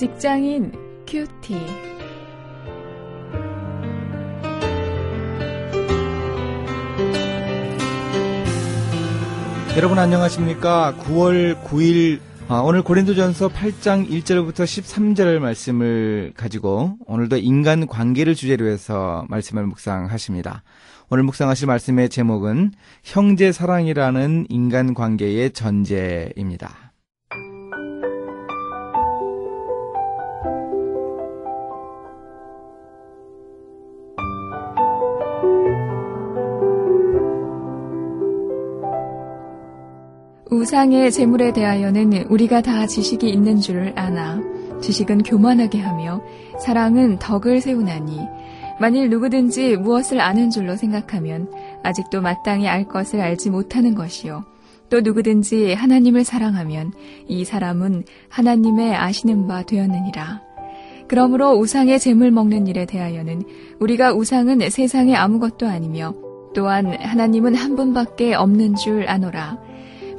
직장인 큐티. 여러분 안녕하십니까? 9월 9일 아, 오늘 고린도전서 8장 1절부터 13절 말씀을 가지고 오늘도 인간 관계를 주제로 해서 말씀을 묵상하십니다. 오늘 묵상하실 말씀의 제목은 형제 사랑이라는 인간 관계의 전제입니다. 우상의 재물에 대하여는 우리가 다 지식이 있는 줄을 아나 지식은 교만하게 하며 사랑은 덕을 세우나니 만일 누구든지 무엇을 아는 줄로 생각하면 아직도 마땅히 알 것을 알지 못하는 것이요. 또 누구든지 하나님을 사랑하면 이 사람은 하나님의 아시는 바 되었느니라. 그러므로 우상의 재물 먹는 일에 대하여는 우리가 우상은 세상에 아무것도 아니며 또한 하나님은 한 분밖에 없는 줄 아노라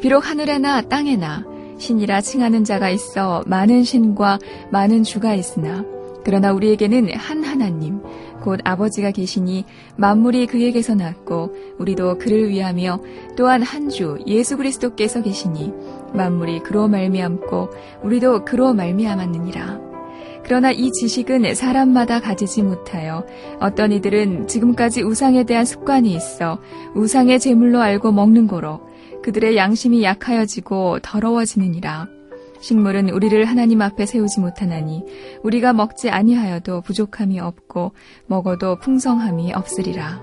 비록 하늘에나 땅에나 신이라 칭하는 자가 있어 많은 신과 많은 주가 있으나 그러나 우리에게는 한 하나님 곧 아버지가 계시니 만물이 그에게서 났고 우리도 그를 위하며 또한 한 주 예수 그리스도께서 계시니 만물이 그로 말미암고 우리도 그로 말미암았느니라. 그러나 이 지식은 사람마다 가지지 못하여 어떤 이들은 지금까지 우상에 대한 습관이 있어 우상의 제물로 알고 먹는 거로 그들의 양심이 약하여지고 더러워지느니라. 식물은 우리를 하나님 앞에 세우지 못하나니 우리가 먹지 아니하여도 부족함이 없고 먹어도 풍성함이 없으리라.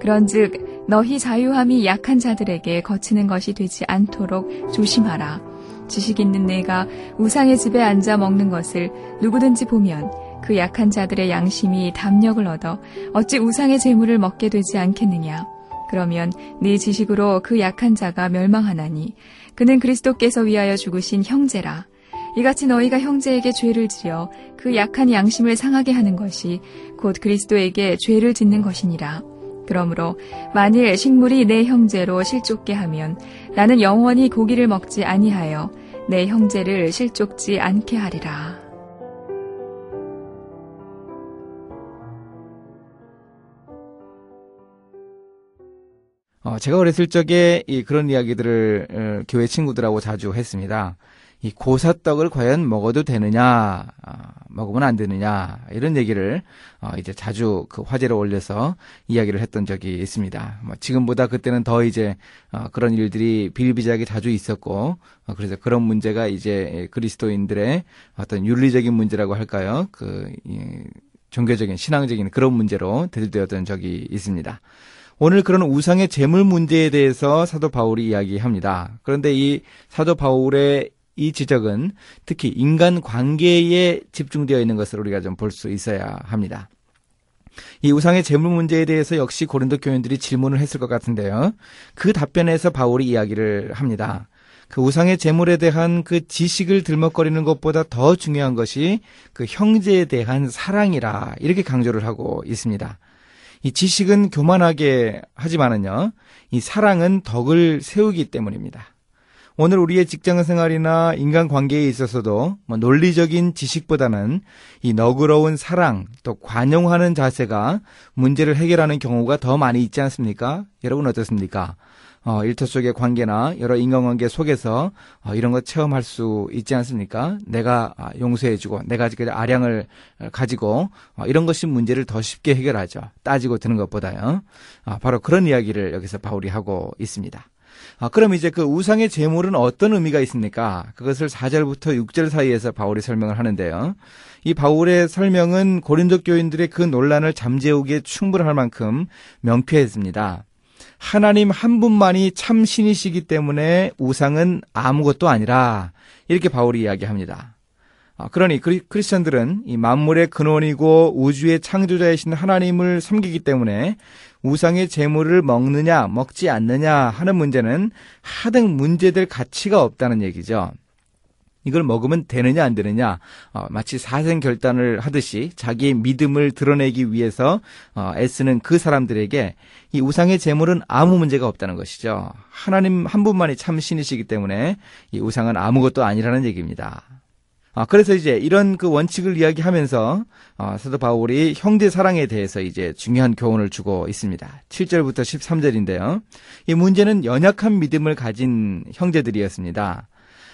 그런즉 너희 자유함이 약한 자들에게 거치는 것이 되지 않도록 조심하라. 지식 있는 내가 우상의 집에 앉아 먹는 것을 누구든지 보면 그 약한 자들의 양심이 담력을 얻어 어찌 우상의 재물을 먹게 되지 않겠느냐. 그러면 네 지식으로 그 약한 자가 멸망하나니 그는 그리스도께서 위하여 죽으신 형제라. 이같이 너희가 형제에게 죄를 지어 그 약한 양심을 상하게 하는 것이 곧 그리스도에게 죄를 짓는 것이니라. 그러므로 만일 식물이 내 형제로 실족게 하면 나는 영원히 고기를 먹지 아니하여 내 형제를 실족지 않게 하리라. 어, 제가 어렸을 적에 이 그런 이야기들을 어, 교회 친구들하고 자주 했습니다. 이 고사떡을 과연 먹어도 되느냐, 어, 먹으면 안 되느냐 이런 얘기를 어, 이제 자주 그 화제로 올려서 이야기를 했던 적이 있습니다. 뭐 지금보다 그때는 더 이제 어, 그런 일들이 비일비재하게 자주 있었고 어, 그래서 그런 문제가 이제 그리스도인들의 어떤 윤리적인 문제라고 할까요? 그 이, 종교적인 신앙적인 그런 문제로 대두되었던 적이 있습니다. 오늘 그런 우상의 재물 문제에 대해서 사도 바울이 이야기합니다. 그런데 이 사도 바울의 이 지적은 특히 인간 관계에 집중되어 있는 것을 우리가 좀 볼 수 있어야 합니다. 이 우상의 재물 문제에 대해서 역시 고린도 교인들이 질문을 했을 것 같은데요. 그 답변에서 바울이 이야기를 합니다. 그 우상의 재물에 대한 그 지식을 들먹거리는 것보다 더 중요한 것이 그 형제에 대한 사랑이라 이렇게 강조를 하고 있습니다. 이 지식은 교만하게 하지만은요, 이 사랑은 덕을 세우기 때문입니다. 오늘 우리의 직장 생활이나 인간 관계에 있어서도 뭐 논리적인 지식보다는 이 너그러운 사랑 또 관용하는 자세가 문제를 해결하는 경우가 더 많이 있지 않습니까? 여러분 어떻습니까? 어, 일터 속의 관계나 여러 인간관계 속에서 어, 이런 것 체험할 수 있지 않습니까? 내가 아, 용서해주고 내가 그 아량을 가지고 어, 이런 것이 문제를 더 쉽게 해결하죠. 따지고 드는 것보다요. 아, 바로 그런 이야기를 여기서 바울이 하고 있습니다. 아, 그럼 이제 그 우상의 제물은 어떤 의미가 있습니까? 그것을 4절부터 6절 사이에서 바울이 설명을 하는데요. 이 바울의 설명은 고린도 교인들의 그 논란을 잠재우기에 충분할 만큼 명쾌했습니다. 하나님 한 분만이 참 신이시기 때문에 우상은 아무것도 아니라 이렇게 바울이 이야기합니다. 아, 그러니 크리스천들은 이 만물의 근원이고 우주의 창조자이신 하나님을 섬기기 때문에 우상의 재물을 먹느냐 먹지 않느냐 하는 문제는 하등 문제될 가치가 없다는 얘기죠. 이걸 먹으면 되느냐 안 되느냐 어, 마치 사생 결단을 하듯이 자기의 믿음을 드러내기 위해서 어, 애쓰는 그 사람들에게 이 우상의 재물은 아무 문제가 없다는 것이죠. 하나님 한 분만이 참 신이시기 때문에 이 우상은 아무것도 아니라는 얘기입니다. 아, 그래서 이제 이런 그 원칙을 이야기하면서 어, 사도 바울이 형제 사랑에 대해서 이제 중요한 교훈을 주고 있습니다. 7절부터 13절인데요. 이 문제는 연약한 믿음을 가진 형제들이었습니다.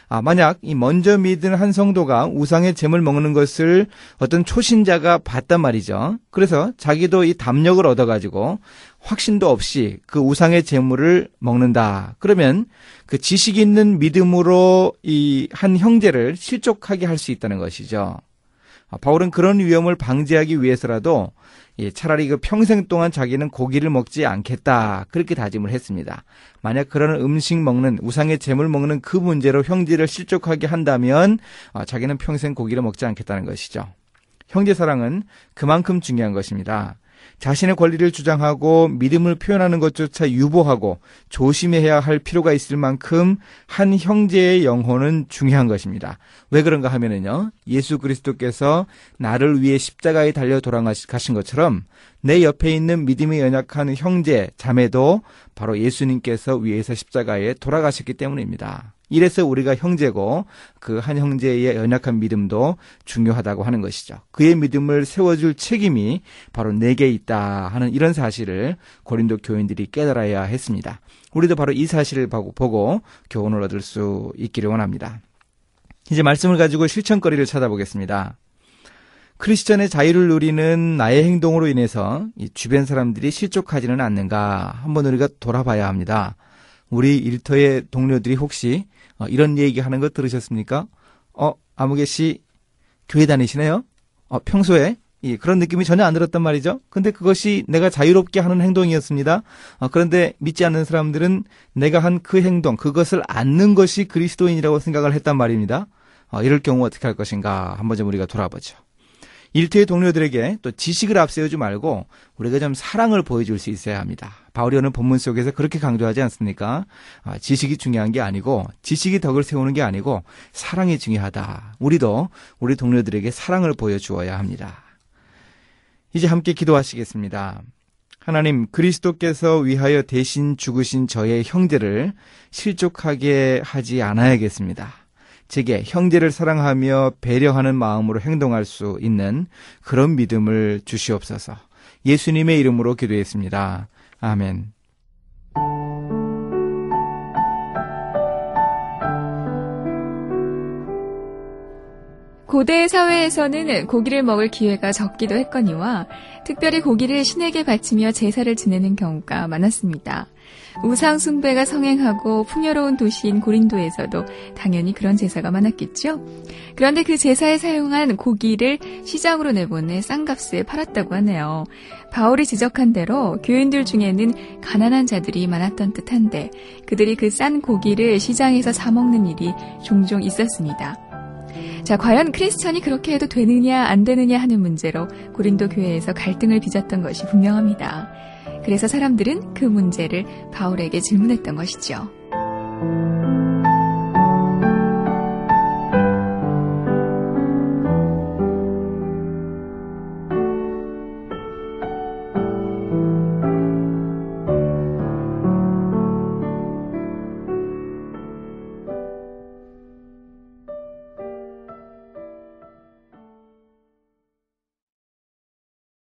아, 만약 이 먼저 믿은 한 성도가 우상의 잼을 먹는 것을 어떤 초신자가 봤단 말이죠. 그래서 자기도 이 담력을 얻어가지고 확신도 없이 그 우상의 재물을 먹는다. 그러면 그 지식 있는 믿음으로 이 한 형제를 실족하게 할 수 있다는 것이죠. 아, 바울은 그런 위험을 방지하기 위해서라도 예, 차라리 그 평생 동안 자기는 고기를 먹지 않겠다 그렇게 다짐을 했습니다. 만약 그런 음식 먹는 우상의 재물 먹는 그 문제로 형제를 실족하게 한다면 아, 자기는 평생 고기를 먹지 않겠다는 것이죠. 형제 사랑은 그만큼 중요한 것입니다. 자신의 권리를 주장하고 믿음을 표현하는 것조차 유보하고 조심해야 할 필요가 있을 만큼 한 형제의 영혼은 중요한 것입니다. 왜 그런가 하면은요. 예수 그리스도께서 나를 위해 십자가에 달려 돌아가신 것처럼 내 옆에 있는 믿음이 연약한 형제, 자매도 바로 예수님께서 위에서 십자가에 돌아가셨기 때문입니다. 이래서 우리가 형제고 그 한 형제의 연약한 믿음도 중요하다고 하는 것이죠. 그의 믿음을 세워줄 책임이 바로 내게 있다 하는 이런 사실을 고린도 교인들이 깨달아야 했습니다. 우리도 바로 이 사실을 보고 교훈을 얻을 수 있기를 원합니다. 이제 말씀을 가지고 실천거리를 찾아보겠습니다. 크리스천의 자유를 누리는 나의 행동으로 인해서 주변 사람들이 실족하지는 않는가 한번 우리가 돌아봐야 합니다. 우리 일터의 동료들이 혹시 어, 이런 얘기 하는 거 들으셨습니까? 어, 아무개 씨 교회 다니시네요? 어, 평소에 예, 그런 느낌이 전혀 안 들었단 말이죠. 근데 그것이 내가 자유롭게 하는 행동이었습니다. 어, 그런데 믿지 않는 사람들은 내가 한 그 행동, 그것을 않는 것이 그리스도인이라고 생각을 했단 말입니다. 어, 이럴 경우 어떻게 할 것인가 한번 좀 우리가 돌아보죠. 일터의 동료들에게 또 지식을 앞세우지 말고 우리가 좀 사랑을 보여줄 수 있어야 합니다. 바울이 오늘 본문 속에서 그렇게 강조하지 않습니까? 아, 지식이 중요한 게 아니고 지식이 덕을 세우는 게 아니고 사랑이 중요하다. 우리도 우리 동료들에게 사랑을 보여주어야 합니다. 이제 함께 기도하시겠습니다. 하나님 그리스도께서 위하여 대신 죽으신 저의 형제를 실족하게 하지 않아야겠습니다. 제게 형제를 사랑하며 배려하는 마음으로 행동할 수 있는 그런 믿음을 주시옵소서. 예수님의 이름으로 기도했습니다. 아멘. 고대 사회에서는 고기를 먹을 기회가 적기도 했거니와 특별히 고기를 신에게 바치며 제사를 지내는 경우가 많았습니다. 우상 숭배가 성행하고 풍요로운 도시인 고린도에서도 당연히 그런 제사가 많았겠죠. 그런데 그 제사에 사용한 고기를 시장으로 내보내 싼 값에 팔았다고 하네요. 바울이 지적한 대로 교인들 중에는 가난한 자들이 많았던 듯한데 그들이 그 싼 고기를 시장에서 사 먹는 일이 종종 있었습니다. 자, 과연 크리스천이 그렇게 해도 되느냐 안 되느냐 하는 문제로 고린도 교회에서 갈등을 빚었던 것이 분명합니다. 그래서 사람들은 그 문제를 바울에게 질문했던 것이죠.